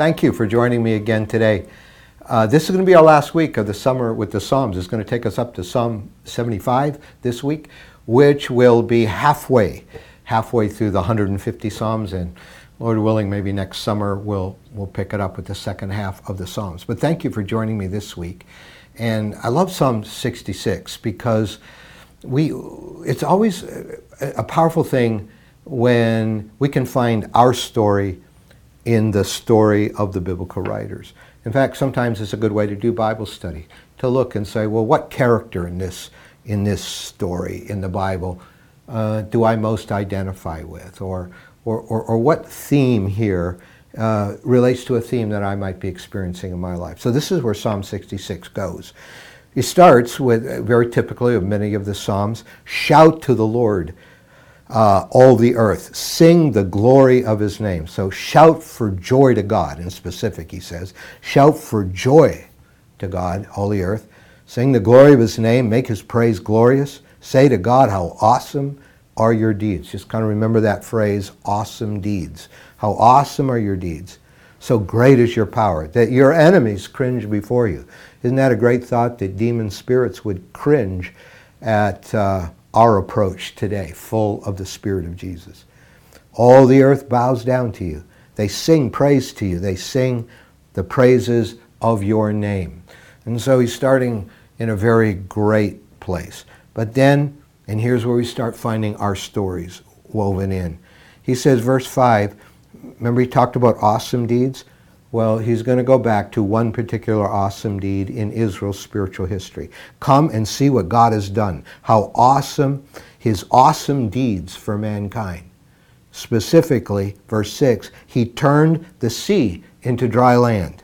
Thank you for joining me again today. Uh, this is going to be our last week of the summer with the Psalms. It's going to take us up to Psalm 75 this week, which will be halfway, halfway through the 150 Psalms. And Lord willing, maybe next summer we'll, we'll pick it up with the second half of the Psalms. But thank you for joining me this week. And I love Psalm 66 because we, it's always a powerful thing when we can find our story in the story of the biblical writers. In fact, sometimes it's a good way to do Bible study to look and say, well, what character in this in this story in the Bible uh, do I most identify with, or or, or, or what theme here uh, relates to a theme that I might be experiencing in my life. So this is where Psalm 66 goes. It starts with, uh, very typically of many of the Psalms, shout to the Lord uh, all the earth. Sing the glory of his name. So shout for joy to God. In specific, he says, shout for joy to God, all the earth. Sing the glory of his name. Make his praise glorious. Say to God, how awesome are your deeds. Just kind of remember that phrase, awesome deeds. How awesome are your deeds. So great is your power that your enemies cringe before you. Isn't that a great thought that demon spirits would cringe at uh, our approach today, full of the Spirit of Jesus. All the earth bows down to you. They sing praise to you. They sing the praises of your name. And so he's starting in a very great place. But then, and here's where we start finding our stories woven in. He says, verse 5, remember he talked about awesome deeds? Well, he's going to go back to one particular awesome deed in Israel's spiritual history. Come and see what God has done. How awesome his awesome deeds for mankind. Specifically, verse 6, he turned the sea into dry land,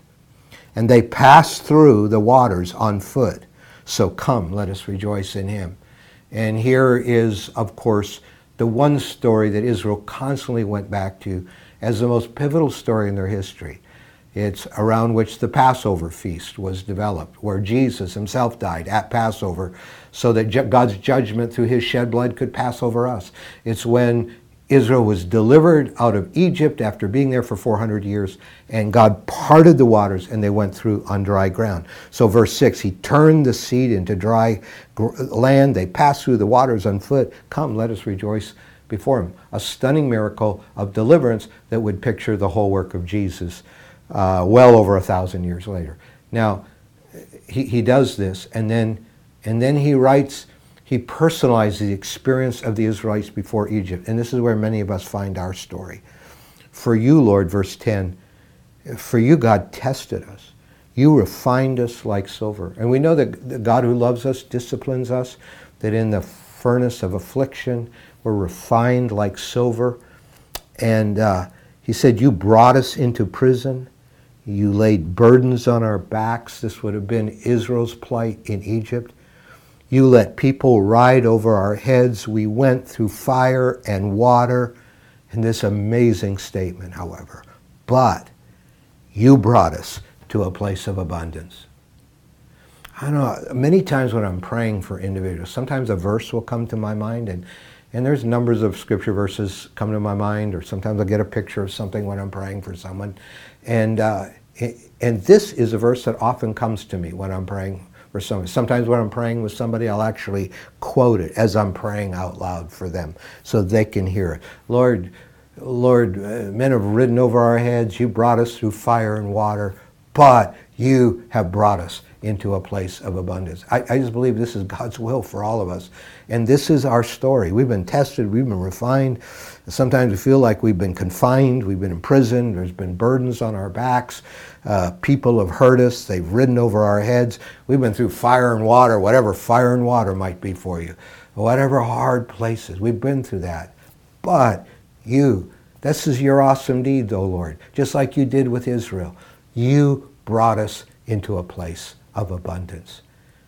and they passed through the waters on foot. So come, let us rejoice in him. And here is, of course, the one story that Israel constantly went back to as the most pivotal story in their history. It's around which the Passover feast was developed, where Jesus himself died at Passover so that God's judgment through his shed blood could pass over us. It's when Israel was delivered out of Egypt after being there for 400 years, and God parted the waters and they went through on dry ground. So, verse 6 He turned the sea into dry land. They passed through the waters on foot. Come, let us rejoice before Him. A stunning miracle of deliverance that would picture the whole work of Jesus uh, well over a thousand years later. Now, he, he does this, and then, and then he writes, he personalizes the experience of the Israelites before Egypt. And this is where many of us find our story. For you, Lord, verse 10, for you, God tested us. You refined us like silver. And we know that the God who loves us disciplines us, that in the furnace of affliction, we're refined like silver. And uh, he said, You brought us into prison. You laid burdens on our backs. This would have been Israel's plight in Egypt. You let people ride over our heads. We went through fire and water. And this amazing statement, however, but you brought us to a place of abundance. I know, many times when I'm praying for individuals, sometimes a verse will come to my mind, and, and there's numbers of scripture verses come to my mind, or sometimes I'll get a picture of something when I'm praying for someone. And, uh, and this is a verse that often comes to me when I'm praying for someone. Sometimes when I'm praying with somebody, I'll actually quote it as I'm praying out loud for them so they can hear it. Lord, Lord, uh, men have ridden over our heads. You brought us through fire and water, but you have brought us into a place of abundance. I, I, just believe this is God's will for all of us. And this is our story. We've been tested, we've been refined. Sometimes we feel like we've been confined, we've been imprisoned, there's been burdens on our backs. Uh, people have hurt us, they've ridden over our heads. We've been through fire and water, whatever fire and water might be for you, whatever hard places. We've been through that. But you, this is your awesome deed, O Lord, just like you did with Israel. You brought us into a place of abundance.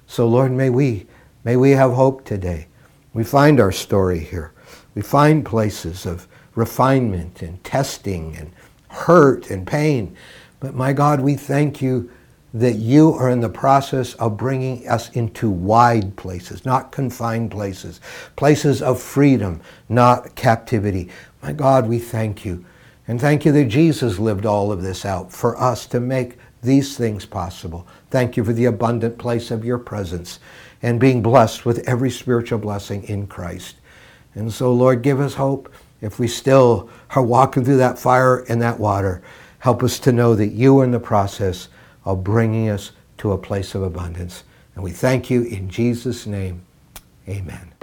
So, Lord, may we, may we have hope today. We find our story here. We find places of refinement and testing and hurt and pain. But my God, we thank you that you are in the process of bringing us into wide places, not confined places, places of freedom, not captivity. My God, we thank you. And thank you that Jesus lived all of this out for us to make these things possible. Thank you for the abundant place of your presence and being blessed with every spiritual blessing in Christ. And so, Lord, give us hope. If we still are walking through that fire and that water, help us to know that you are in the process of bringing us to a place of abundance. And we thank you in Jesus' name. Amen.